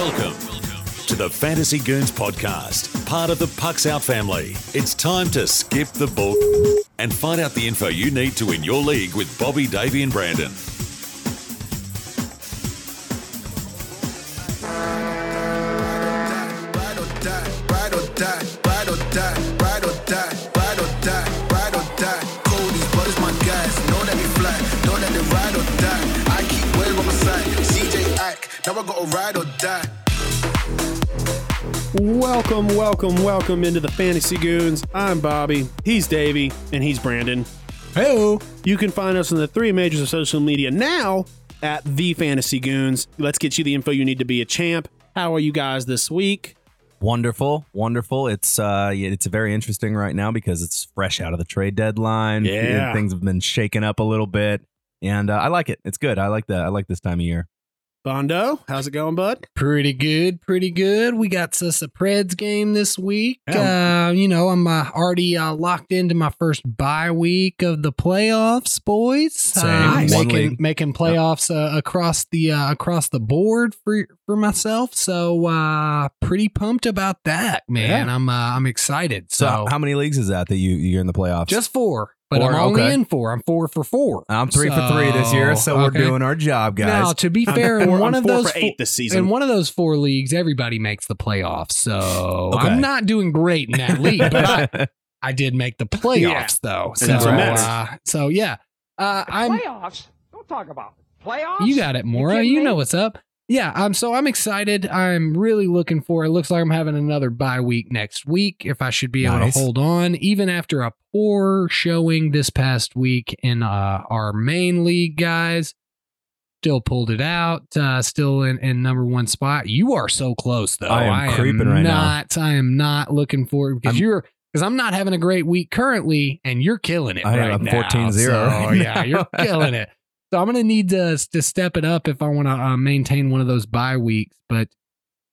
Welcome to the Fantasy Goons podcast, part of the Pucks Out family. It's time to skip the book and find out the info you need to win your league with Bobby, Davey, and Brandon. Now I gotta ride or die. Welcome, welcome, welcome into the Fantasy Goons. I'm Bobby, he's Davey, and he's Brandon. Hello. You can find us on the three majors of social media now at the Fantasy Goons. Let's get you the info you need to be a champ. How are you guys this week? Wonderful, wonderful. It's uh, it's very interesting right now because it's fresh out of the trade deadline. Yeah. things have been shaken up a little bit, and uh, I like it. It's good. I like that. I like this time of year. Bondo, how's it going, bud? Pretty good, pretty good. We got us a Preds game this week. Uh, you know, I'm uh, already uh, locked into my first bye week of the playoffs, boys. Same. Uh, Nice. Making making playoffs uh, across the uh, across the board for for myself. So uh, pretty pumped about that, man. I'm uh, I'm excited. So, So, how many leagues is that that you you're in the playoffs? just four, but Four, I'm only okay. in four. I'm four for four. I'm three for three this year, so we're doing our job, guys. Now, to be fair, four- in one I'm of those for eight this season. in one of those four leagues, everybody makes the playoffs. So Okay. I'm not doing great in that league, but I, I did make the playoffs Yeah. though. So, that's what matters. uh, so yeah, uh, I'm. playoffs. Don't talk about it. playoffs. You got it, Mora. kidding You know what's up. Yeah, um, so I'm excited. I'm really looking for. It looks like I'm having another bye week next week. If I should be able to hold on, even after a poor showing this past week in uh, our main league, guys, still pulled it out. Uh, still in, in number one spot. You are so close, though. I am creeping right now. not, I am not looking for because I'm- you're because I'm not having a great week currently, and you're killing it I am. right I'm now. 14-0 So, right yeah, now. you're killing it. So I'm gonna need to to step it up if I want to uh, maintain one of those bye weeks. But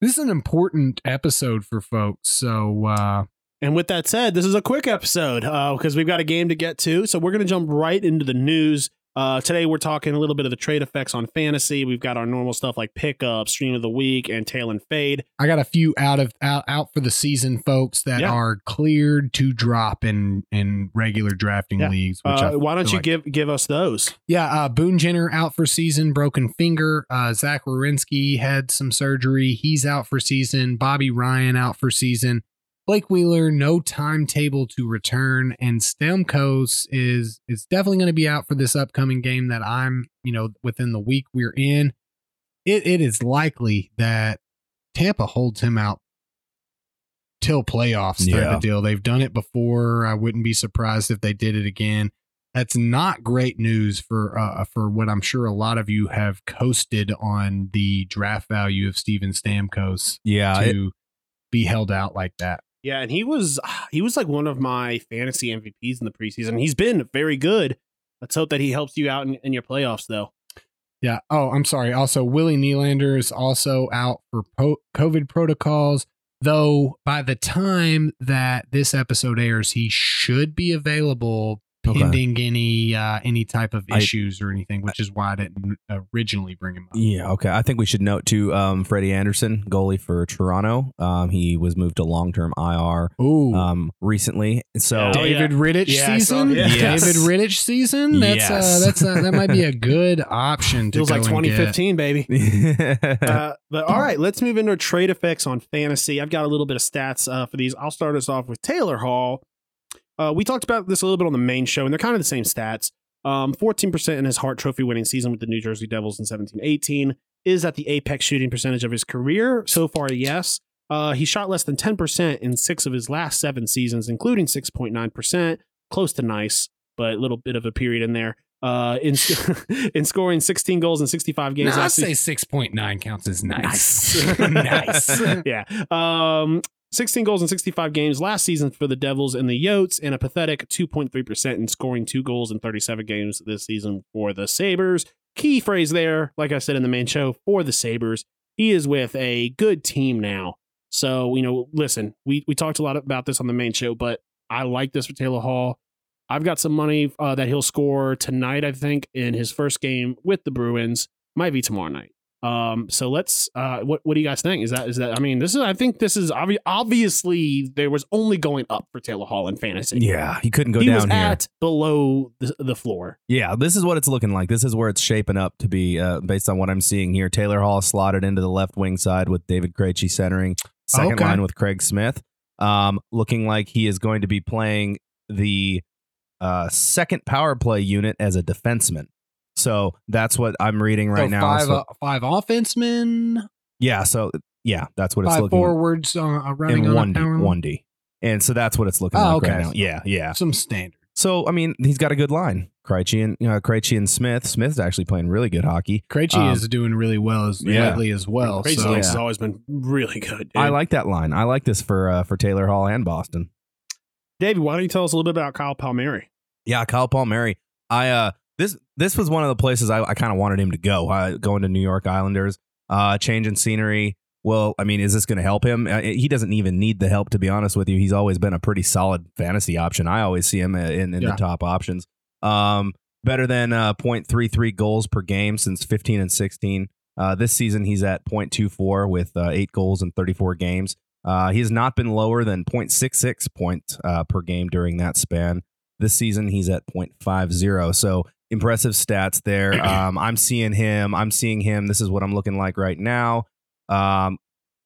this is an important episode for folks. So uh, And with that said, this is a quick episode because we've got a game to get to. So we're going to jump right into the news. Uh, today, we're talking a little bit of the trade effects on fantasy. We've got our normal stuff like pickup, stream of the week, and tail and fade. I got a few out of out, out for the season, folks, that Yeah. are cleared to drop in in regular drafting Yeah. leagues. Which Uh, why don't you like- give give us those? Yeah, uh, Boone Jenner out for season, broken finger. Uh, Zach Werenski had some surgery. He's out for season. Bobby Ryan out for season. Blake Wheeler, no timetable to return, and Stamkos is is definitely going to be out for this upcoming game that I'm, you know, within the week we're in. It it is likely that Tampa holds him out till playoffs type Yeah. of deal. They've done it before. I wouldn't be surprised if they did it again that's not great news for uh, for what I'm sure a lot of you have coasted on the draft value of Steven Stamkos yeah, it- to be held out like that. Yeah, and he was he was like one of my fantasy MVPs in the preseason. He's been very good. Let's hope that he helps you out in, in your playoffs, though. Yeah. Oh, I'm sorry. Also, Willie Nylander is also out for po- COVID protocols. Though by the time that this episode airs, he should be available Okay. any uh, any type of I- issues or anything, which is why I didn't originally bring him up. Yeah, okay. I think we should note too. Um, Freddie Andersen, goalie for Toronto. Um, he was moved to long term IR Ooh. um recently. So Yeah. David Rittich Yeah, season. yeah. Yes. David Rittich season. That's Yes. uh, that's uh, that might be a good option to Feels go like and get. 2015, baby. uh, but all right, let's move into trade effects on fantasy. I've got a little bit of stats uh, for these. I'll start us off with Taylor Hall. Uh, we talked about this a little bit on the main show, and they're kind of the same stats. Um, 14% in his Hart Trophy winning season with the New Jersey Devils in 17 18 is at the apex shooting percentage of his career. So far, yes. Uh, he shot less than 10% in six of his last seven seasons, including 6.9%. Close to nice, but a little bit of a period in there. Uh, in, in scoring 16 goals in 65 games I'd say six point nine counts as nice. nice. yeah. Um, 16 goals in 65 games last season for the Devils and the Yotes, and a pathetic 2.3% in scoring two goals in 37 games this season for the Sabres. Key phrase there, like I said in the main show, for the Sabres. He is with a good team now. So, you know, listen, we, we talked a lot about this on the main show, but I like this for Taylor Hall. I've got some money uh, that he'll score tonight, I think, in his first game with the Bruins. Might be tomorrow night. Um, so let's. Uh, what what do you guys think? Is that is that? I mean, this is. I think this is obvi- obviously there was only going up for Taylor Hall in fantasy. Yeah, he couldn't go he down was here. at below the, the floor. Yeah, this is what it's looking like. This is where it's shaping up to be uh, based on what I'm seeing here. Taylor Hall slotted into the left wing side with David Krejci centering, second Okay. line with Craig Smith. Um, looking like he is going to be playing the uh, second power play unit as a defenseman. So that's what I'm reading right So now. Five, So- uh, five offensemen, yeah, so yeah, that's what it's five looking forwards uh, running in on one D, one D, and so that's what it's looking Oh, like right okay. now. Yeah, yeah. Some standard. So I mean, he's got a good line. Krejci and you know, Krejci and Smith. Smith's actually playing really good hockey. Krejci Um, is doing really well as yeah. lately as well. Crazy so Legs has yeah. always been really good. I like that line. I like this for uh, for Taylor Hall and Boston. Davey. Why don't you tell us a little bit about Kyle Palmieri? Yeah, Kyle Palmieri. I uh this this was one of the places I, I kind of wanted him to go. Uh, going to New York Islanders, uh, changing scenery. Well, I mean, is this going to help him? Uh, he doesn't even need the help, to be honest with you. He's always been a pretty solid fantasy option. I always see him uh, in, in Yeah. the top options. Um, better than uh, 0.33 goals per game since 15 and 16. Uh, this season, he's at 0.24 with uh, eight goals in 34 games. Uh, he has not been lower than 0.66 points uh, per game during that span. This season, he's at 0.50. So impressive stats there. Um, I'm seeing him. I'm seeing him. This is what I'm looking like right now. Um,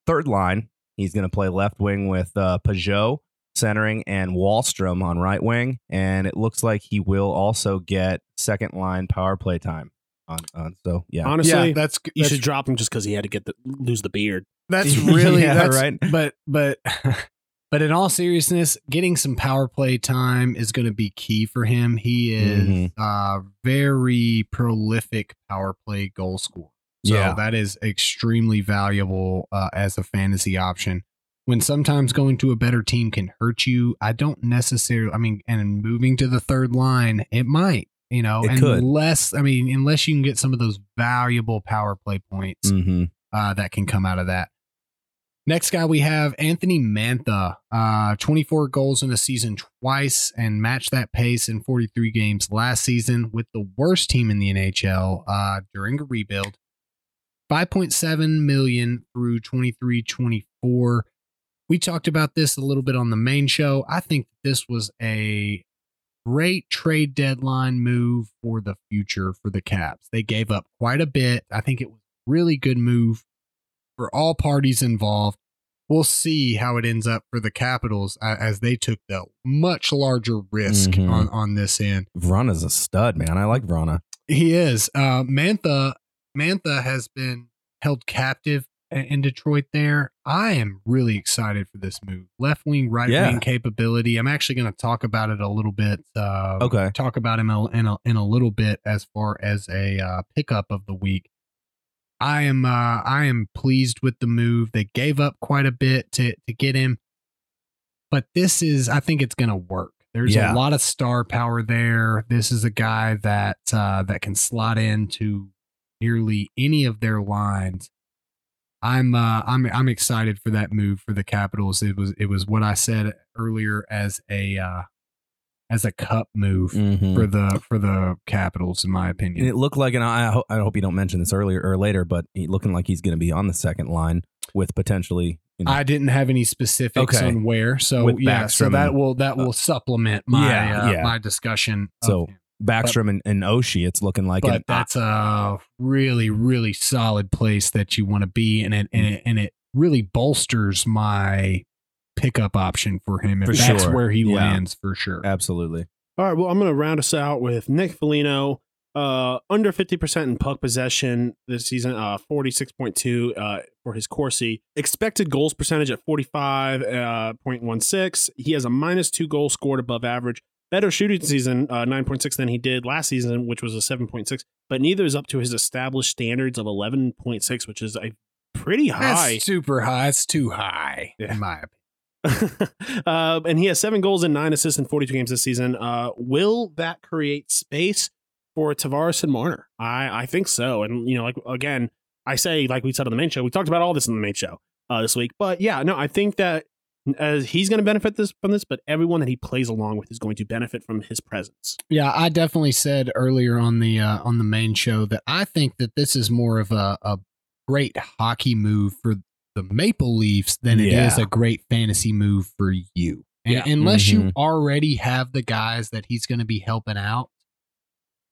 third line, he's going to play left wing with uh, Pageau centering and Wahlstrom on right wing. And it looks like he will also get second line power play time. On, on so yeah, Honestly, yeah, that's you that's, should drop him just because he had to get the lose the beard. that's really Yeah, that's, right. But but but in all seriousness, getting some power play time is going to be key for him. He is Mhm. uh very prolific power play goal scorer. So Yeah. that is extremely valuable uh, as a fantasy option. When sometimes going to a better team can hurt you, I don't necessarily. I mean, and moving to the third line, it might. You know, It could. unless I mean, unless you can get some of those valuable power play points hmm uh, that can come out of that. Next guy we have Anthony Mantha, uh, 24 goals in a season twice and matched that pace in 43 games last season with the worst team in the NHL uh, during a rebuild. 5.7 million through 23 24. We talked about this a little bit on the main show. I think this was a great trade deadline move for the future for the Caps. They gave up quite a bit. I think it was a really good move for all parties involved. We'll see how it ends up for the Capitals uh, as they took the much larger risk Mhm. on, on this end. Vrana's a stud, man. I like Vrana. He is. Uh, Mantha Mantha has been held captive in Detroit. There, I am really excited for this move. Left wing, right Yeah. wing capability. I'm actually going to talk about it a little bit. Uh, Okay. talk about him a- in a, in a little bit as far as a uh, pickup of the week. I am uh, I am pleased with the move. They gave up quite a bit to to get him, but this is I think it's going to work. There's Yeah. a lot of star power there. This is a guy that uh, that can slot into nearly any of their lines. I'm uh, I'm I'm excited for that move for the Capitals. It was it was what I said earlier as a uh, as a cup move Mhm. for the for the Capitals, in my And opinion. it looked like, and I, I, hope, I hope you don't mention this earlier or later, but he looking like he's going to be on the second line with potentially. You know, I didn't have any specifics Okay. on where, so With yeah, so that and- will that will supplement my Yeah, uh, yeah. my discussion. So. Backstrom and, and Oshie, it's looking like. but and that's a really really solid place that you want to be, and it and it and it really bolsters my pickup option for him if For that's sure. where he Yeah. lands for sure. absolutely. All right, well, I'm going to round us out with Nick Foligno, uh, under 50% in puck possession this season, uh, 46.2 uh, for his Corsi. Expected goals percentage at 45.16. he has a minus two goal scored above average. Better shooting season, uh, 9.6 than he did last season, which was a 7.6. But neither is up to his established standards of 11.6, which is a pretty high. That's super high. It's too high Yeah. in my opinion. Uh, and he has seven goals and nine assists in 42 games this season. Uh, will that create space for Tavares and Marner? I, I think so. And, you know, like, again, I say, like we said on the main show, we talked about all this in the main show uh, this week. But yeah, no, I think that as he's going to benefit this from this, but everyone that he plays along with is going to benefit from his presence. Yeah, I definitely said earlier on the uh, on the main show that I think that this is more of a, a great hockey move for the Maple Leafs than it is Yeah. a great fantasy move for you. And Yeah. unless you Mhm. already have the guys that he's going to be helping out,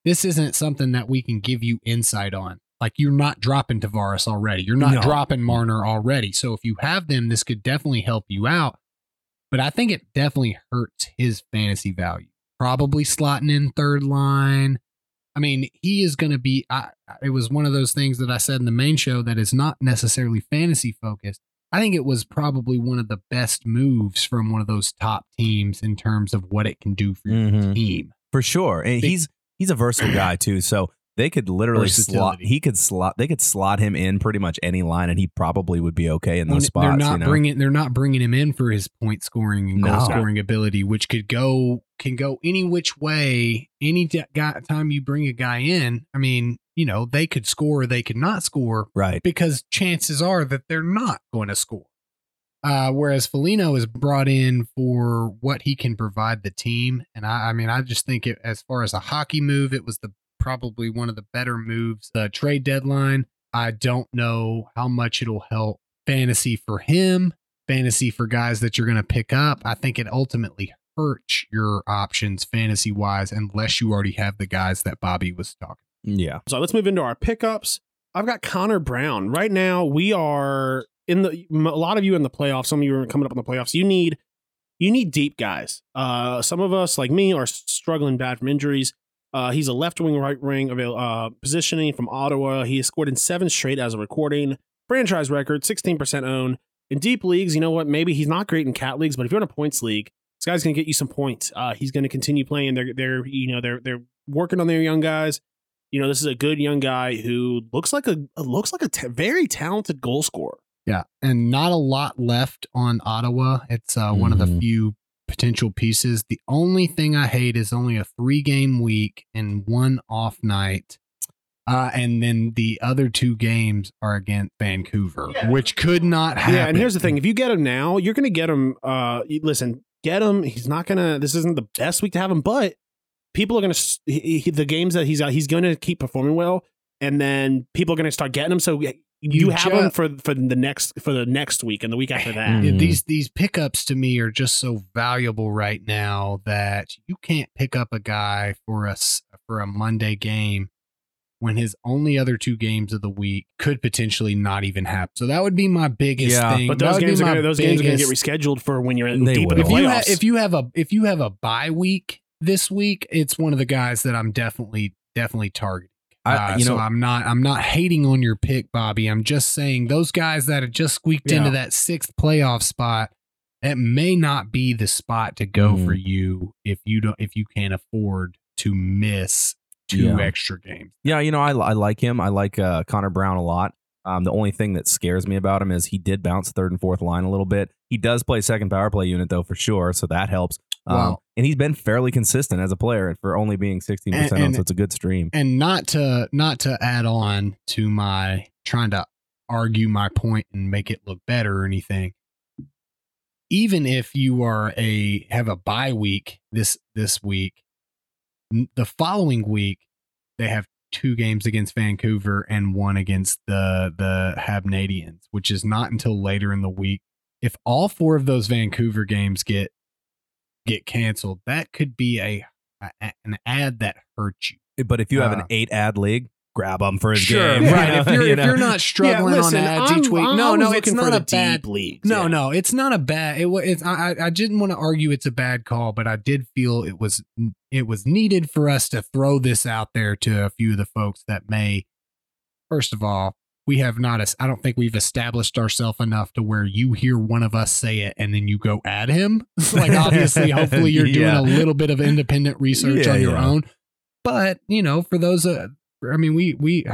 this isn't something that we can give you insight on. Like you're not dropping Tavares already. You're not No. dropping Marner already. So if you have them, this could definitely help you out. But I think it definitely hurts his fantasy value. Probably slotting in third line. I mean, he is going to be. I, it was one of those things that I said in the main show that is not necessarily fantasy focused. I think it was probably one of the best moves from one of those top teams in terms of what it can do for your Mhm. team. for sure. And he's he's a versatile guy too. So they could literally slot. He could slot. They could slot him in pretty much any line, and he probably would be okay in those spots. they're not you know? bringing they're not bringing him in for his point scoring and goal No. scoring ability, which could go can go any which way. Any t- guy, time you bring a guy in, I mean, you know, they could score or they could not score right. because chances are that they're not going to score. Uh, whereas Foligno is brought in for what he can provide the team, and I, I mean, I just think it as far as a hockey move, it was the probably one of the better moves. The trade deadline, I don't know how much it'll help fantasy for him, fantasy for guys that you're going to pick up. I think it ultimately hurts your options fantasy wise unless you already have the guys that Bobby was talking. Yeah. So let's move into our pickups. I've got Connor Brown. Right now, we are in the a lot of you in the playoffs. Some of you are coming up in the playoffs. You need you need deep guys. Uh, some of us, like me, are struggling bad from injuries. Uh, he's a left wing, right wing avail- uh, positioning from Ottawa. He has scored in seven straight as a recording. Franchise record, 16% owned. In deep leagues, you know what? Maybe he's not great in cat leagues, but if you're in a points league, this guy's going to get you some points. Uh, he's going to continue playing. They're, they're, you know, they're, they're working on their young guys. You know, this is a good young guy who looks like a looks like a t- very talented goal scorer. Yeah, and not a lot left on Ottawa. It's uh, one of the Mhm. few potential pieces. The only thing I hate is only a three game week and one off night. Uh, and then the other two games are against Vancouver, which could not happen. Yeah, and here's the thing: if you get him now, you're going to get him. Uh, listen, get him. He's not gonna. This isn't the best week to have him, but people are going to the games that he's out. He's going to keep performing well, and then people are going to start getting him. So you, You have ju- him for for the next for the next week and the week after that. Yeah, mm-hmm. these these pickups to me are just so valuable right now that you can't pick up a guy for a s- for a Monday game when his only other two games of the week could potentially not even happen. So that would be my biggest Yeah, thing. But those games are gonna, those games are going to get rescheduled for when you're in They deep in the if you playoffs. have if you have a if you have a bye week this week, it's one of the guys that I'm definitely definitely targeting. I, Uh, you so know, I'm not I'm not hating on your pick, Bobby. I'm just saying those guys that have just squeaked into that sixth playoff spot, it may not be the spot to go Mhm. for you if you don't if you can't afford to miss two Yeah. extra games. Yeah, you know, I, I like him. I like uh, Connor Brown a lot. Um, the only thing that scares me about him is he did bounce third and fourth line a little bit. He does play second power play unit though for sure, so that helps. Um, and he's been fairly consistent as a player and for only being sixteen percent And- on, and- so it's a good stream. And not to not to add on to my trying to argue my point and make it look better or anything. Even if you are a have a bye week this this week, the following week they have two games against Vancouver and one against the the Habnadians, which is not until later in the week. If all four of those Vancouver games get get canceled, that could be a, a an add that hurts you. But if you have an Uh, eight add league, grab them for his Sure, game. you right. know, If you're you if you're not struggling yeah, listen, on adds I'm, each week, I'm no, no, it's not a bad. deep leagues. No, yeah. no, it's not a bad. It was. It's, I- I didn't want to argue it's a bad call, but I did feel it was it was needed for us to throw this out there to a few of the folks that may. First of all, we have not. I don't think we've established ourselves enough to where you hear one of us say it and then you go at him. like obviously, hopefully, you're doing Yeah. a little bit of independent research Yeah, on your yeah. own. But you know, for those, uh, I mean, we we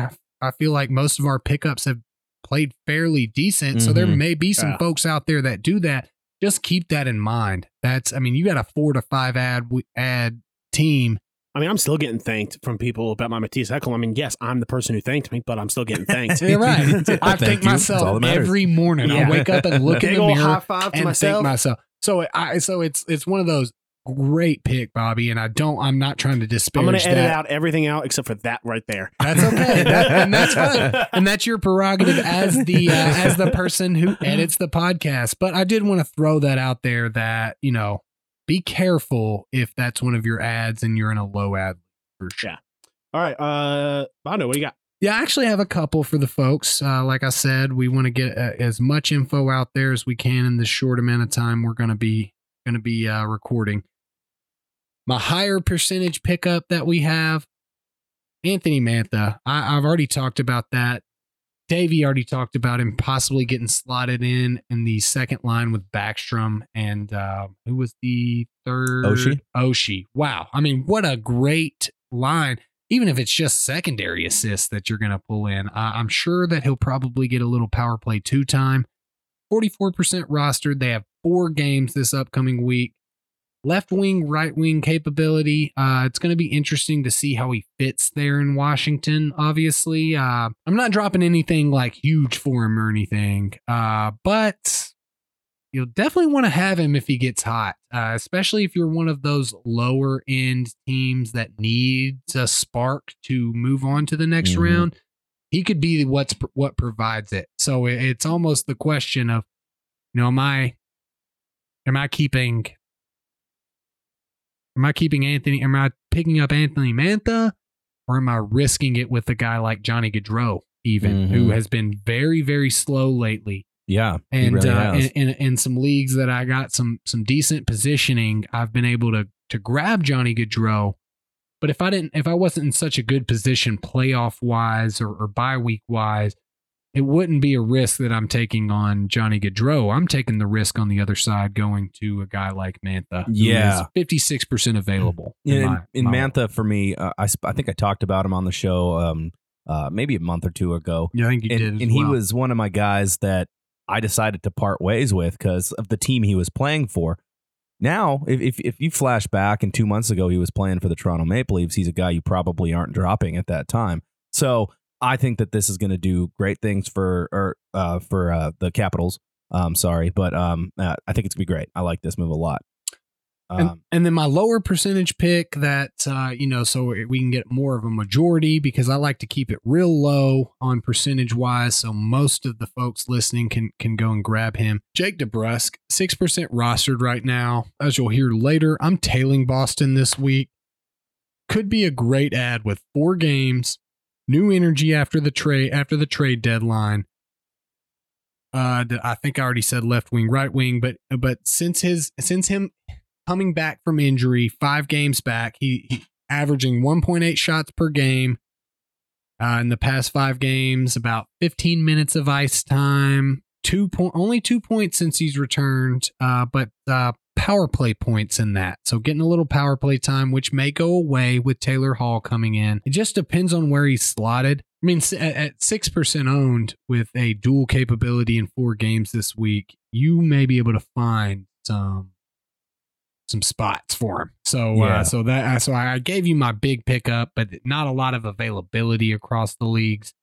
I feel like most of our pickups have played fairly decent. So there Mhm. may be some folks out there that do that. Just keep that in mind. That's I mean, you got a four to five add add team. I mean, I'm still getting thanked from people about my Matthias Heckel. I mean, yes, I'm the person who thanked me, but I'm still getting thanked. You're right. I Thank thank you. Myself every morning. Yeah. I'll wake up and look in Big the old mirror high five to and myself. thank myself. So I so it's it's one of those. great pick, Bobby. And I don't. I'm not trying to disparage. I'm going to edit that. out everything out except for that right there. That's okay, That- and that's fine, and that's your prerogative as the uh, as the person who edits the podcast. But I did want to throw that out there that you know, be careful if that's one of your adds and you're in a low add for sure. All right, uh, Bondo, what do you got? Yeah, I actually have a couple for the folks. Uh, like I said, we want to get uh, as much info out there as we can in the short amount of time we're going to be going to be uh, recording. My higher percentage pickup that we have, Anthony Mantha. I, I've already talked about that. Davey already talked about him possibly getting slotted in in the second line with Backstrom and uh, who was the third? Oshie? Oshie. Wow. I mean, what a great line even if it's just secondary assists that you're going to pull in, uh, I'm sure that he'll probably get a little power play two time. 44% rostered. They have four games this upcoming week. Left wing, right wing capability. Uh, it's going to be interesting to see how he fits there in Washington. Obviously, uh, I'm not dropping anything like huge for him or anything, uh, but you'll definitely want to have him if he gets hot, uh, especially if you're one of those lower end teams that needs a spark to move on to the next Mhm. round. He could be what's what provides it. So it's almost the question of, you know, am I am I keeping am I keeping Anthony? Am I picking up Anthony Mantha, or am I risking it with a guy like Johnny Gaudreau, even who Mhm. has been very very slow lately? Yeah, and really uh, in, in in some leagues that I got some some decent positioning, I've been able to to grab Johnny Gaudreau. But if I didn't, if I wasn't in such a good position, playoff wise or, or bye week wise, it wouldn't be a risk that I'm taking on Johnny Gaudreau. I'm taking the risk on the other side, going to a guy like Mantha. Yeah. fifty six percent available. in, my- in my- Mantha for me, uh, I I think I talked about him on the show um uh maybe a month or two ago, Yeah, I think you and, did. and he was one of my guys that I decided to part ways with because of the team he was playing for. Now, if, if if you flash back and two months ago he was playing for the Toronto Maple Leafs, he's a guy you probably aren't dropping at that time. So I think that this is going to do great things for or uh, for uh, the Capitals. Um, sorry, but um, uh, I think it's gonna be great. I like this move a lot. And, Um, and then my lower percentage pick that uh, you know, so we can get more of a majority because I like to keep it real low on percentage wise, so most of the folks listening can can go and grab him. Jake DeBrusk, six percent rostered right now. As you'll hear later, I'm tailing Boston this week. Could be a great add with four games, new energy after the trade after the trade deadline. Uh, I think I already said left wing, right wing, but but since his since him coming back from injury, five games back. He, he averaging 1.8 shots per game uh, in the past five games. About 15 minutes of ice time. Two point, only two points since he's returned, uh, but uh, power play points in that. So getting a little power play time, which may go away with Taylor Hall coming in. It just depends on where he's slotted. I mean, at- at six percent owned with a dual capability in four games this week, you may be able to find some some spots for him. So Yeah. uh, so that so I gave you my big pickup, but not a lot of availability across the leagues.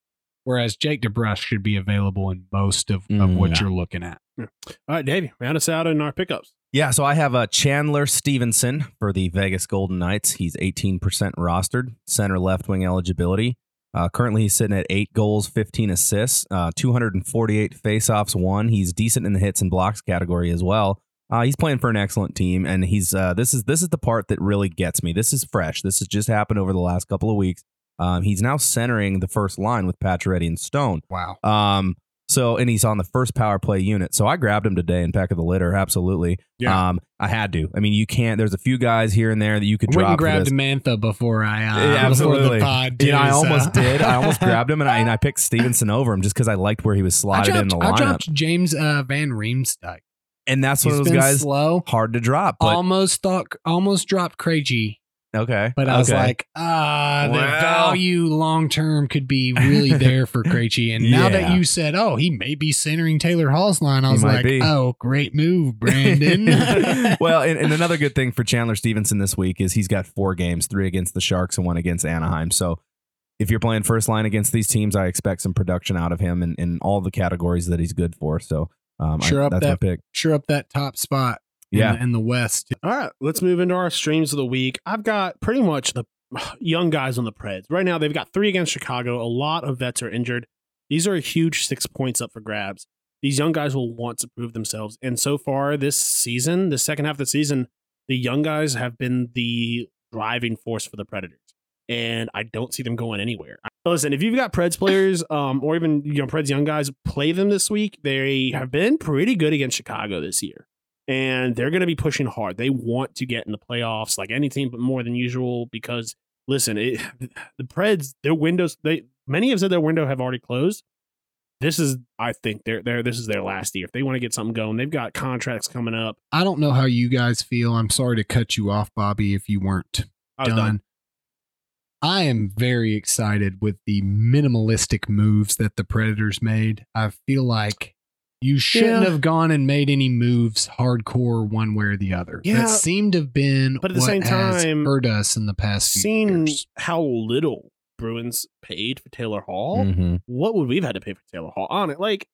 Whereas Jake DeBrusk should be available in most of, of Mm, what yeah. you're looking at. All right, Davey, round us out in our pickups. Yeah, so I have uh, Chandler Stephenson for the Vegas Golden Knights. He's 18% rostered, center left wing eligibility. Uh, currently, he's sitting at eight goals, 15 assists, uh, 248 faceoffs won. He's decent in the hits and blocks category as well. Uh, he's playing for an excellent team, and he's uh, this is this is the part that really gets me. This is fresh. This has just happened over the last couple of weeks. Um, he's now centering the first line with Pacioretty and Stone. Wow. Um, so and he's on the first power play unit. So I grabbed him today in pack of the litter. Absolutely. Yeah. Um, I had to. I mean, you can't. There's a few guys here and there that you could I went drop. and for grabbed. Mantha before I uh, Yeah, before absolutely. the pod. You know, I so- almost did. I almost grabbed him, and I and I picked Stephenson over him just because I liked where he was I slotted in dropped, the I lineup. dropped James uh, Van Riemsdyk. and that's He's one of those guys slow. hard to drop. But almost thought, almost dropped Krejci, okay, but I was like, ah, the Well. value long term could be really there for Krejci. And now that you said, oh, he may be centering Taylor Hall's line, I was like, be. oh, great move, Brandon. well, and, and another good thing for Chandler Stephenson this week is he's got four games, three against the Sharks and one against Anaheim. So if you're playing first line against these teams, I expect some production out of him in, in all the categories that he's good for. So um, I- Sure up that's that- pick. sure up that top spot. In Yeah. the, in the West. All right, let's move into our streams of the week. I've got pretty much the young guys on the Preds. Right now, they've got three against Chicago. A lot of vets are injured. These are a huge six points up for grabs. These young guys will want to prove themselves. And so far this season, the second half of the season, the young guys have been the driving force for the Predators. And I don't see them going anywhere. Listen, if you've got Preds players, um, or even you know Preds young guys, play them this week. They have been pretty good against Chicago this year and they're going to be pushing hard. They want to get in the playoffs like any team, but more than usual because listen, it, the Preds, their windows, they many have said their window have already closed. This is, I think, their their this is their last year. If they want to get something going, they've got contracts coming up. I don't know how you guys feel. I'm sorry to cut you off, Bobby, if you weren't done. done. I am very excited with the minimalistic moves that the Predators made. I feel like you shouldn't Yeah. have gone and made any moves hardcore one way or the other. Yeah. That seemed to have been But at the what same has time, hurt us in the past few Seeing years. how little Bruins paid for Taylor Hall, Mhm. what would we've had to pay for Taylor Hall on it? Like,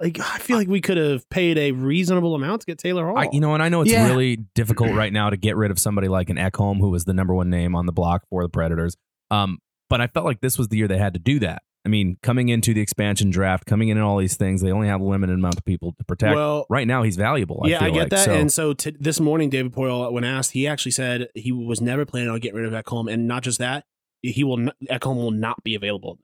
like I feel like we could have paid a reasonable amount to get Taylor Hall. I, you know, and I know it's Yeah. really difficult right now to get rid of somebody like an Ekholm, who was the number one name on the block for the Predators. Um, but I felt like this was the year they had to do that. I mean, coming into the expansion draft, coming in and all these things, they only have a limited amount of people to protect. well, right now, he's valuable. I yeah, I, feel get like. that. So, and so t- this morning, David Poile, when asked, he actually said he was never planning on getting rid of Ekholm, and not just that, he will not, Ekholm will not be available.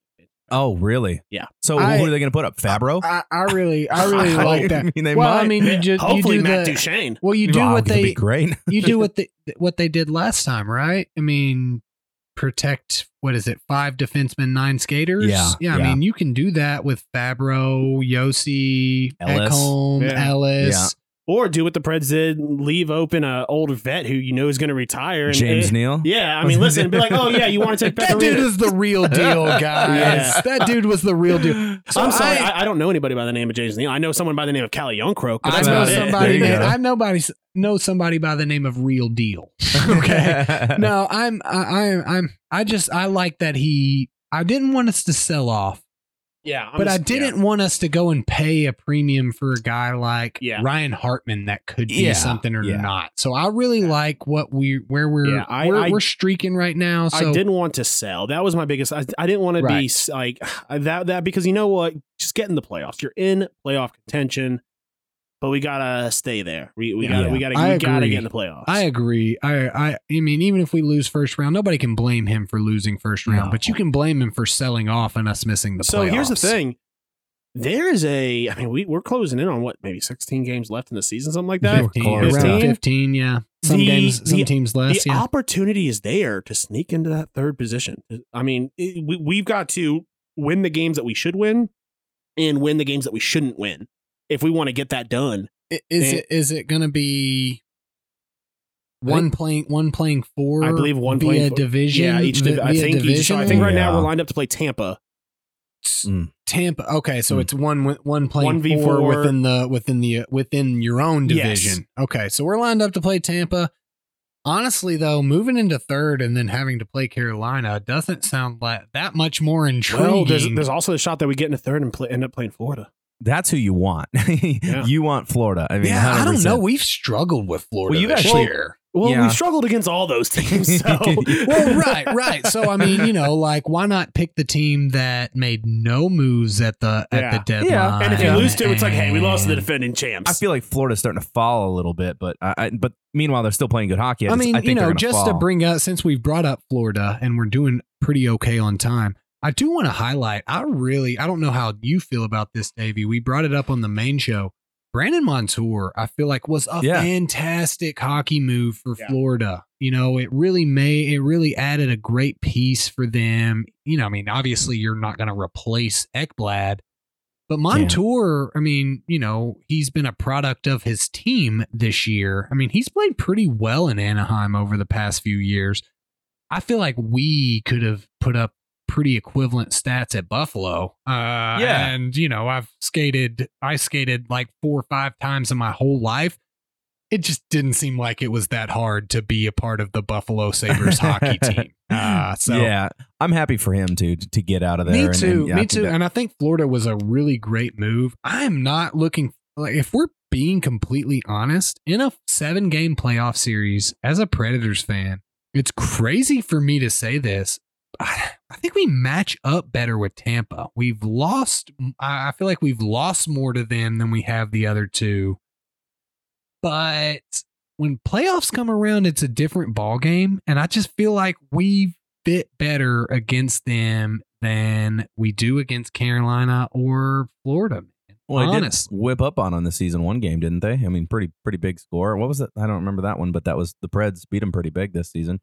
oh, really? Yeah. So I- who are they going to put up? Fabbro? I, I really, I really I like that. I mean, they well, might. I mean, you just Hopefully, you do Matt the, Duchene. Well, you do Wow, what that'd be they great. you do what they what they did last time, right? I mean, protect what is it? Five defensemen, nine skaters. Yeah, yeah. I mean, you can do that with Fabbro, Josi, Ellis. Ekholm, Yeah. Ellis. Or do what the Preds did, leave open a old vet who you know is going to retire. And, James eh, Neal. Yeah, I mean, listen, be like, oh yeah, you want to take That dude is the real deal, guys. Yeah. That dude was the real deal. So I'm sorry, I, I, I don't know anybody by the name of James Neal. I know someone by the name of Calle Järnkrok, but I that's know about somebody. There you I nobody know somebody by the name of Real Deal. okay. no, I'm I, I'm I'm I just I like that he I didn't want us to sell off, Yeah, I'm but I didn't want us to go and pay a premium for a guy like Yeah. Ryan Hartman that could be Yeah, something or yeah. not. So I really like what we where we're Yeah, I- we're, I- we're streaking right now. So I didn't want to sell. That was my biggest. I, I didn't want to be Right. s- like that. That because you know what? Just get in the playoffs. You're in playoff contention, but we gotta stay there. We we Yeah. gotta we gotta I we gotta agree. get in the playoffs. I agree. I, I I mean, even if we lose first round, nobody can blame him for losing first round, No. but you can blame him for selling off and us missing the playoffs. so here's the thing. There is a. I mean, we we're closing in on what maybe 16 games left in the season, something like that. 15, Close, around yeah. 15, yeah. Some The- games, some the- teams less, the yeah. opportunity is there to sneak into that third position. I mean, it, we, we've got to win the games that we should win and win the games that we shouldn't win if we want to get that done. Is And- it is it going to be one playing one playing four? I believe one via playing four- division. Yeah, each div- vi- I via think each, so I think division? right now we're lined up to play Tampa. Mm. Tampa. Okay, so Hmm. it's one one playing 1v4. within the within the within your own Yes. division. Okay, so we're lined up to play Tampa. Honestly, though, moving into third and then having to play Carolina doesn't sound like that much more intriguing. Well, there's there's also the shot that we get into third and play, end up playing Florida. That's who you want. You want Florida. I mean, yeah, I don't know. We've struggled with Florida Well, you've this actually- year. Well, Yeah. we've struggled against all those teams. So well, right, right. So I mean, you know, like why not pick the team that made no moves at the at the deadline? Yeah. and if you Yeah. lose to, it's like, hey, we lost to the defending champs. I feel like Florida's starting to fall a little bit, but I, I, but meanwhile they're still playing good hockey. I just- mean, think you know, gonna just to bring up since we've brought up Florida and we're doing pretty okay on time. I do want to highlight. I really, I don't know how you feel about this, Davey. We brought it up on the main show. Brandon Montour, I feel like was a Yeah. fantastic hockey move for Yeah. Florida. You know, it really made it really added a great piece for them. You know, I mean, obviously you're not going to replace Ekblad, but Montour, I mean, you know, he's been a product of his team this year. I mean, he's played pretty well in Anaheim over the past few years. I feel like we could have put up pretty equivalent stats at Buffalo. Uh, Yeah. And, you know, I've skated, I skated like four or five times in my whole life. It just didn't seem like it was that hard to be a part of the Buffalo Sabres hockey team. Uh, so yeah, I'm happy for him to to get out of there. me and- too. and, yeah, me too. that- and I think Florida was a really great move. I am not looking like if we're being completely honest, in a seven game playoff series, as a Predators fan, it's crazy for me to say this. I, think we match up better with Tampa. We've lost, I feel like we've lost more to them than we have the other two. But when playoffs come around, it's a different ball game, and I just feel like we fit better against them than we do against Carolina or Florida. Well, they did whip up on on the season one game, didn't they? I mean, pretty pretty big score. What was it? I don't remember that one, but that was the Preds beat them pretty big this season,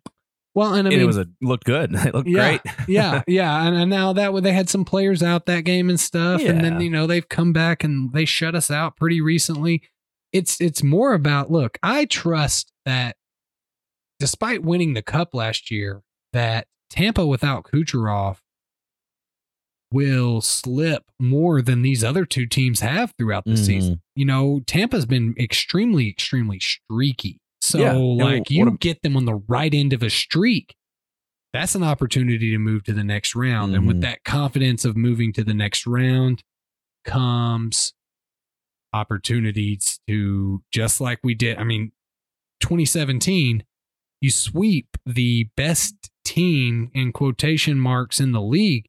Well, and I and mean, it was a looked good. It looked Yeah, great. yeah, yeah, and, and now that they had some players out that game and stuff, and then you know they've come back and they shut us out pretty recently. It's it's more about look. I trust that, despite winning the cup last year, that Tampa without Kucherov will slip more than these other two teams have throughout the Mhm. season. You know, Tampa's been extremely, extremely streaky. So, Yeah, like, you a- get them on the right end of a streak, that's an opportunity to move to the next round. And with Mhm. that confidence of moving to the next round comes opportunities to, just like we did. I mean, 2017, you sweep the best team in quotation marks in the league.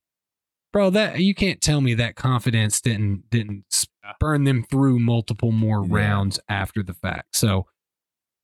Bro, that you can't tell me that confidence didn't didn't burn them through multiple more Yeah. rounds after the fact. So,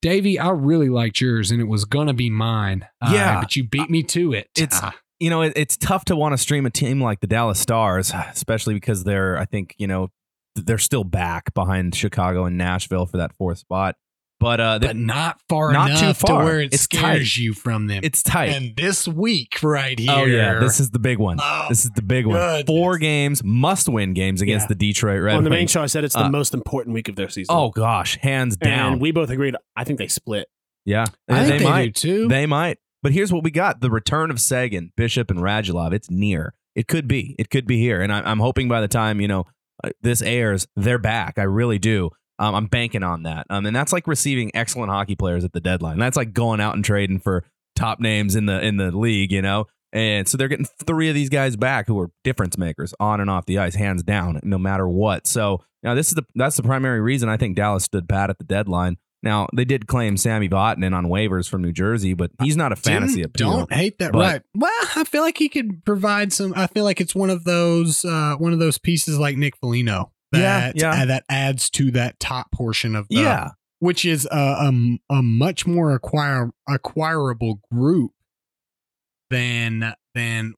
Davey, I really liked yours, and it was gonna be mine. Uh, Yeah. but you beat me to it. It's- Ah, you know, it, it's tough to want to stream a team like the Dallas Stars, especially because they're, I think, you know, they're still back behind Chicago and Nashville for that fourth spot. But uh, but not far not too enough far. to where it It's scares you from them. it's tight. and this week right here. oh yeah, this is the big one. Oh, this is the big one. Four games, must-win games against Yeah. the Detroit Red On the main show, I said it's the Uh, most important week of their season. Oh gosh, hands down. and we both agreed. I think they split. yeah, I think they, might. do too. They might. But here's what we got: the return of Seguin, Bishop, and Radulov. It's near. It could be. It could be here. And I, I'm hoping by the time you know uh, this airs, they're back. I really do. Um, I'm banking on that. Um, and that's like receiving excellent hockey players at the deadline. That's like going out and trading for top names in the in the league. You know. And so they're getting three of these guys back who are difference makers on and off the ice, hands down, no matter what. So now this is the that's the primary reason I think Dallas stood pat at the deadline. Now they did claim Sami Vatanen on waivers from New Jersey, but he's not a fantasy Didn't- appeal. Don't hate that, But- right? Well, I feel like he could provide some. I feel like it's one of those uh, one of those pieces like Nick Foligno. Yeah, That, yeah. uh, that adds to that top portion of the, Yeah, which is a, a, a much more acquire acquirable group than than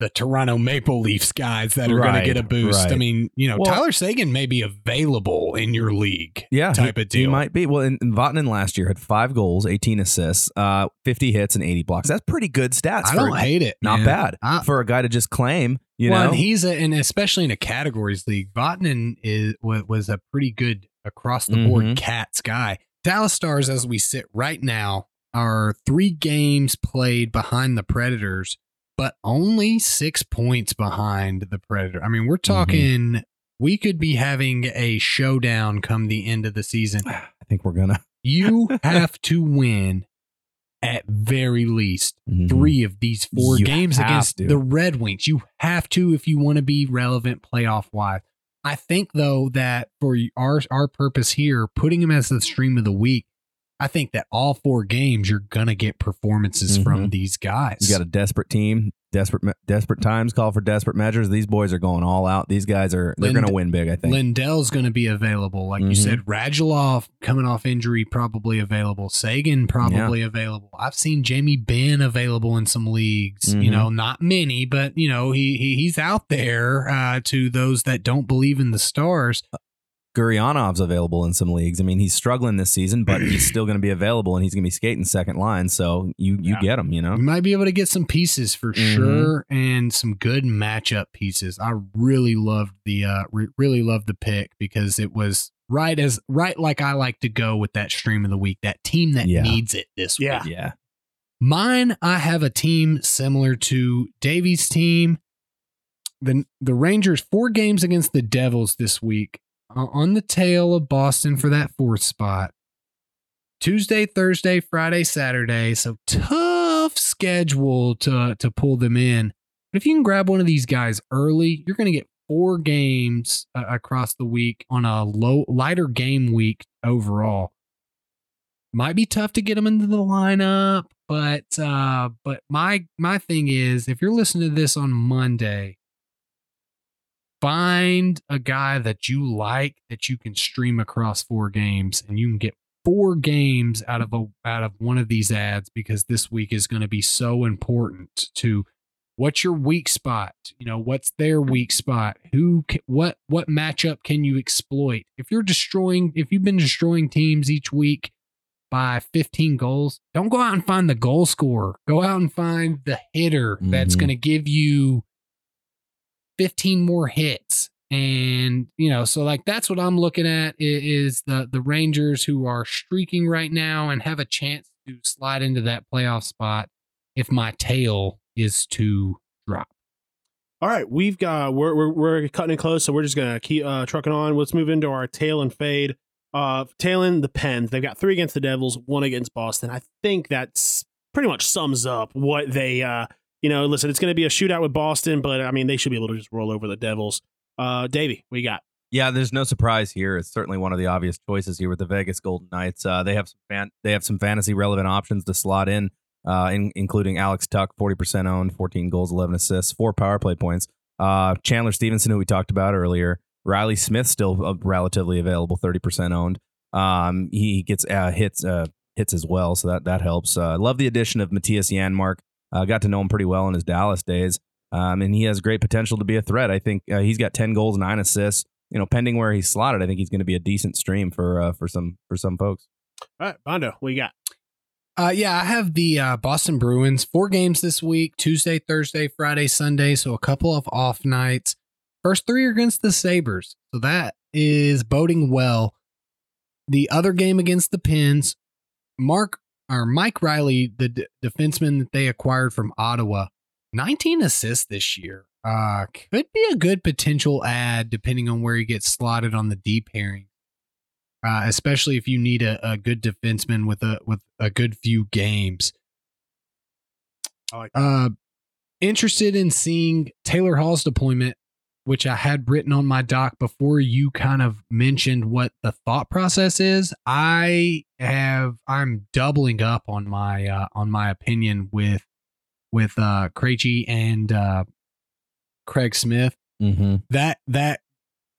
the Toronto Maple Leafs guys that are going to get a boost. I mean, you know, Well- Tyler Seguin may be available in your league. yeah, type he, of deal. He might be. Well, and, and Vatanen last year had five goals, 18 assists, uh, 50 hits, and 80 blocks. That's pretty good stats. I don't hate it. Not man. bad I- for a guy to just claim. You well, know, and he's a, and especially in a categories league, Vatanen is wa- was a pretty good across the board Mhm. cats guy. Dallas Stars, as we sit right now, are three games played behind the Predators, but only six points behind the Predator. I mean, we're talking we could be having a showdown come the end of the season. I think we're gonna You have to win at very least three of these four You games against to. the Red Wings. You have to if you want to be relevant playoff wise. I think though that for our our purpose here, putting him as the stream of the week, I think that all four games you're gonna get performances from Mhm. these guys. You got a desperate team, desperate, desperate times call for desperate measures. These boys are going all out. These guys are they're Lind- going to win big. I think. Lindell's going to be available, like you Mhm. said. Radulov coming off injury, probably available. Seguin probably available. I've seen Jamie Benn available in some leagues. You Mhm. know, not many, but you know he, he he's out there uh, to those that don't believe in the stars. Gurianov's available in some leagues. I mean, he's struggling this season, but he's still going to be available, and he's going to be skating second line. So you you Yeah. get him. You know. You might be able to get some pieces for Mhm. sure, and some good matchup pieces. I really loved the uh, re- really loved the pick because it was right as right like I like to go with that stream of the week. That team that Yeah. needs it this week. Yeah. Yeah. Mine, I have a team similar to Davey's team. The the Rangers four games against the Devils this week on the tail of Boston for that fourth spot. Tuesday, Thursday, Friday, Saturday. So tough schedule to to pull them in. But if you can grab one of these guys early, you're going to get four games uh, across the week on a low lighter game week overall. Might be tough to get them into the lineup, but uh, but my my thing is, if you're listening to this on Monday, find a guy that you like that you can stream across four games, and you can get four games out of a out of one of these adds because this week is going to be so important to what's your weak spot? You know what's their weak spot? Who ca- what what matchup can you exploit? If you're destroying if you've been destroying teams each week by 15 goals don't go out and find the goal scorer. Go out and find the hitter that's Mhm. going to give you 15 more hits and you know so like that's what i'm looking at is the the rangers who are streaking right now and have a chance to slide into that playoff spot if my tail is to drop All right, we've got we're we're, we're cutting it close, so we're just gonna keep uh, trucking on. Let's move into our tail and fade. Uh, tailing the Pens. They've got three against the Devils, one against Boston. I think that's pretty much sums up what they. Uh, you know, listen, it's going to be a shootout with Boston, but I mean, they should be able to just roll over the Devils. Uh, Davey, we got. Yeah, there's no surprise here. It's certainly one of the obvious choices here with the Vegas Golden Knights. Uh, they have some fan- they have some fantasy relevant options to slot in, uh, in including Alex Tuch, 40% owned, 14 goals, 11 assists, four power play points. Uh, Chandler Stephenson, who we talked about earlier, Reilly Smith, still uh, relatively available, 30% owned. Um, he gets uh, hits uh, hits as well, so that that helps. Uh, love the addition of Mattias Janmark. Uh, got to know him pretty well in his Dallas days, um, and he has great potential to be a threat. I think uh, he's got 10 goals, nine assists you know, pending where he's slotted, I think he's going to be a decent stream for uh, for some for some folks. All right, Bondo, we got. Uh, yeah, I have the uh, Boston Bruins. Four games this week Tuesday, Thursday, Friday, Sunday. So a couple of off nights. First three are against the Sabres. So that is boding well. The other game against the Pens. Mark or Mike Reilly, the d- defenseman that they acquired from Ottawa, 19 assists this year. Uh, could be a good potential ad depending on where he gets slotted on the deep pairing uh, especially if you need a, a good defenseman with a with a good few games. I like Uh, interested in seeing Taylor Hall's deployment, which I had written on my doc before you kind of mentioned what the thought process is. I have I'm doubling up on my uh, on my opinion with with uh Krejci and uh Craig Smith Mm-hmm. that that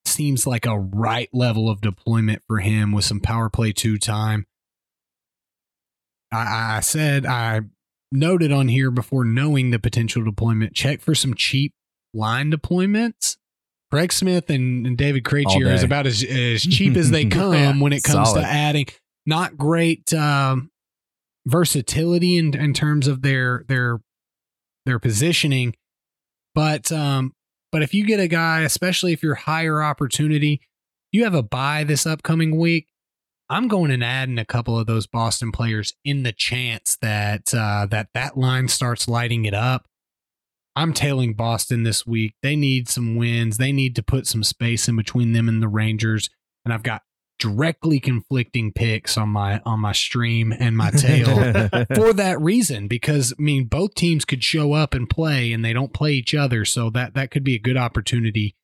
seems like a right level of deployment for him with some power play two time. I, I said I noted on here before knowing the potential deployment, check for some cheap line deployments. Craig Smith and, and David Krejci are about as, as cheap as they come when it comes Solid. to adding. Not great um, versatility in, in terms of their their their positioning, but um, but if you get a guy, especially if you're higher opportunity, you have a buy this upcoming week. I'm going and adding a couple of those Boston players in the chance that uh, that that line starts lighting it up. I'm tailing Boston this week. They need some wins. They need to put some space in between them and the Rangers. And I've got directly conflicting picks on my on my stream and my tail for that reason because I mean both teams could show up and play and they don't play each other so that that could be a good opportunity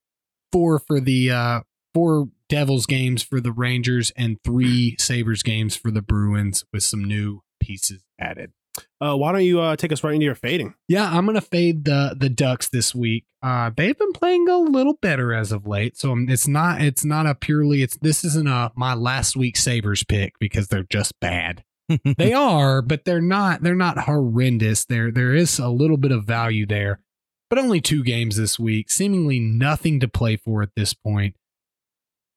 four for the uh four Devils games for the Rangers and three Sabres games for the Bruins with some new pieces added. Uh, why don't you uh, take us right into your fading? Yeah, I'm gonna fade the the Ducks this week. Uh, they've been playing a little better as of late, so um, it's not it's not a purely it's this isn't a my last week Sabres pick because they're just bad. they are, but they're not they're not horrendous. There there is a little bit of value there, but only two games this week, seemingly nothing to play for at this point.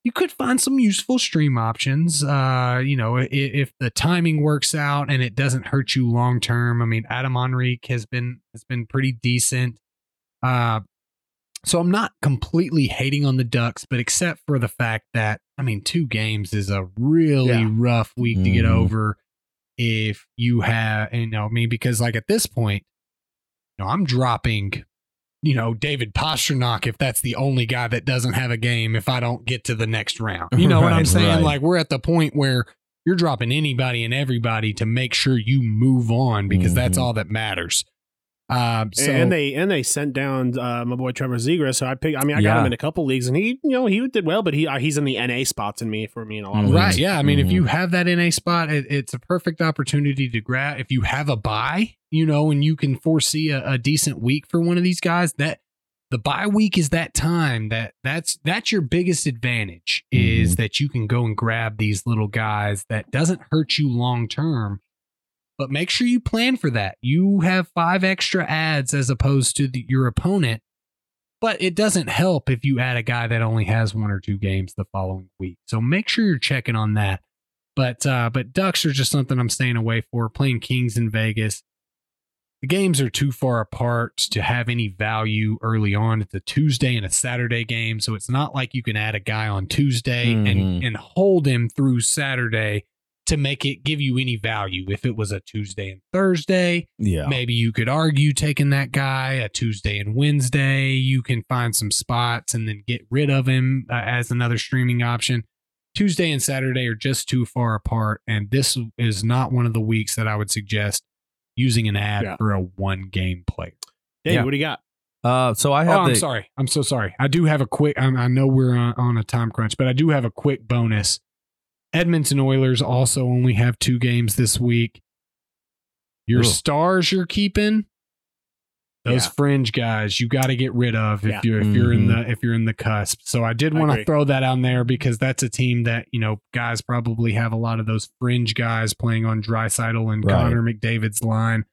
You could find some useful stream options. Uh, you know, if, if the timing works out and it doesn't hurt you long term. I mean, Adam Henrique has been has been pretty decent. Uh, so I'm not completely hating on the Ducks, but except for the fact that I mean, two games is a really Yeah. rough week to get Mhm. over if you have, you know, I mean, because like at this point, you know, I'm dropping, you know, David Pastrnak if that's the only guy that doesn't have a game if I don't get to the next round. You know what I'm saying? right. Like we're at the point where you're dropping anybody and everybody to make sure you move on because that's Mhm. all that matters. Um, so and they and they sent down uh, my boy Trevor Zegras. So I picked. I mean, I got him in a couple leagues, and he, you know, he did well, but he uh, he's in the NA spots in me for me in a lot of Mhm. leagues. Right. Yeah. I mean, if Mhm. you have that NA spot, it, it's a perfect opportunity to grab. If you have a buy, you know, and you can foresee a, a decent week for one of these guys, that the bye week is that time that that's that's your biggest advantage is that you can go and grab these little guys that doesn't hurt you long term. But make sure you plan for that. You have five extra ads as opposed to the, your opponent. But it doesn't help if you add a guy that only has one or two games the following week. So make sure you're checking on that. But uh, but Ducks are just something I'm staying away for. Playing Kings in Vegas. The games are too far apart to have any value early on. It's a Tuesday and a Saturday game, so it's not like you can add a guy on Tuesday and Mhm. and hold him through Saturday to make it give you any value. If it was a Tuesday and Thursday, Yeah. Maybe you could argue taking that guy a Tuesday and Wednesday. You can find some spots and then get rid of him uh, as another streaming option. Tuesday and Saturday are just too far apart, and this is not one of the weeks that I would suggest using an ad Yeah. for a one game player. Dave, Yeah. what do you got? Uh, so I have. Oh, have I'm the sorry. I'm so sorry. I do have a quick. I, I know we're on, on a time crunch, but I do have a quick bonus. Edmonton Oilers also only have two games this week. Your Ugh. stars you're keeping, those Yeah. fringe guys, you got to get rid of if Yeah. you're if you're in the if you're in the cusp. So I did want to throw that on there because that's a team that you know guys probably have a lot of those fringe guys playing on Draisaitl and Right. Connor McDavid's line.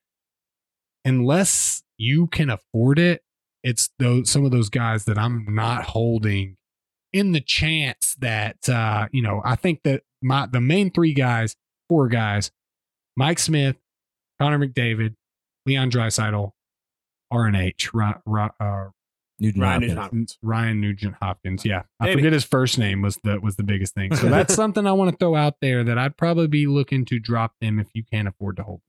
Unless you can afford it, it's those some of those guys that I'm not holding in the chance that uh, you know, I think that my the main three guys, four guys, Mike Smith, Connor McDavid, Leon Draisaitl, RNH, Ri- Ri- uh, Newton Ryan Hopkins. Nugent Hopkins. Ryan Nugent Hopkins. Yeah, I Maybe. forget his first name was the was the biggest thing. So that's something I want to throw out there that I'd probably be looking to drop them if you can't afford to hold.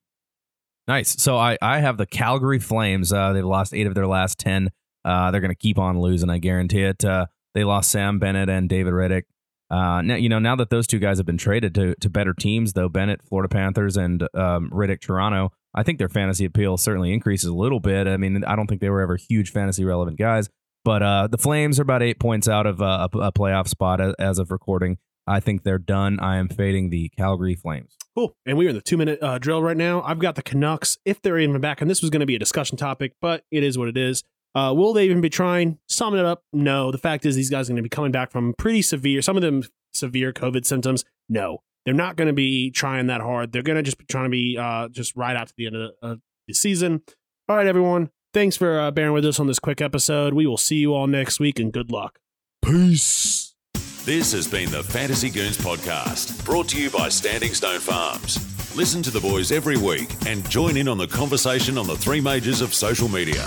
Nice. So I, I have the Calgary Flames. Uh, they've lost eight of their last 10. Uh, they're going to keep on losing, I guarantee it. Uh, they lost Sam Bennett and David Rittich. Uh, now, you know, now that those two guys have been traded to, to better teams, though, Bennett, Florida Panthers, and um, Rittich, Toronto, I think their fantasy appeal certainly increases a little bit. I mean, I don't think they were ever huge fantasy relevant guys, but uh, the Flames are about eight points out of uh, a, a playoff spot as, as of recording. I think they're done. I am fading the Calgary Flames. Cool. And we're in the two minute uh, drill right now. I've got the Canucks, if they're even back, and this was going to be a discussion topic, but it is what it is. Uh, will they even be trying? Summing it up, no. The fact is, these guys are going to be coming back from pretty severe, some of them severe COVID symptoms. No, they're not going to be trying that hard. They're going to just be trying to be uh, just right out to the end of the, uh, the season. All right, everyone. Thanks for uh, bearing with us on this quick episode. We will see you all next week, and good luck. Peace. This has been the Fantasy Goons podcast, brought to you by Standing Stone Farms. Listen to the boys every week and join in on the conversation on the three majors of social media.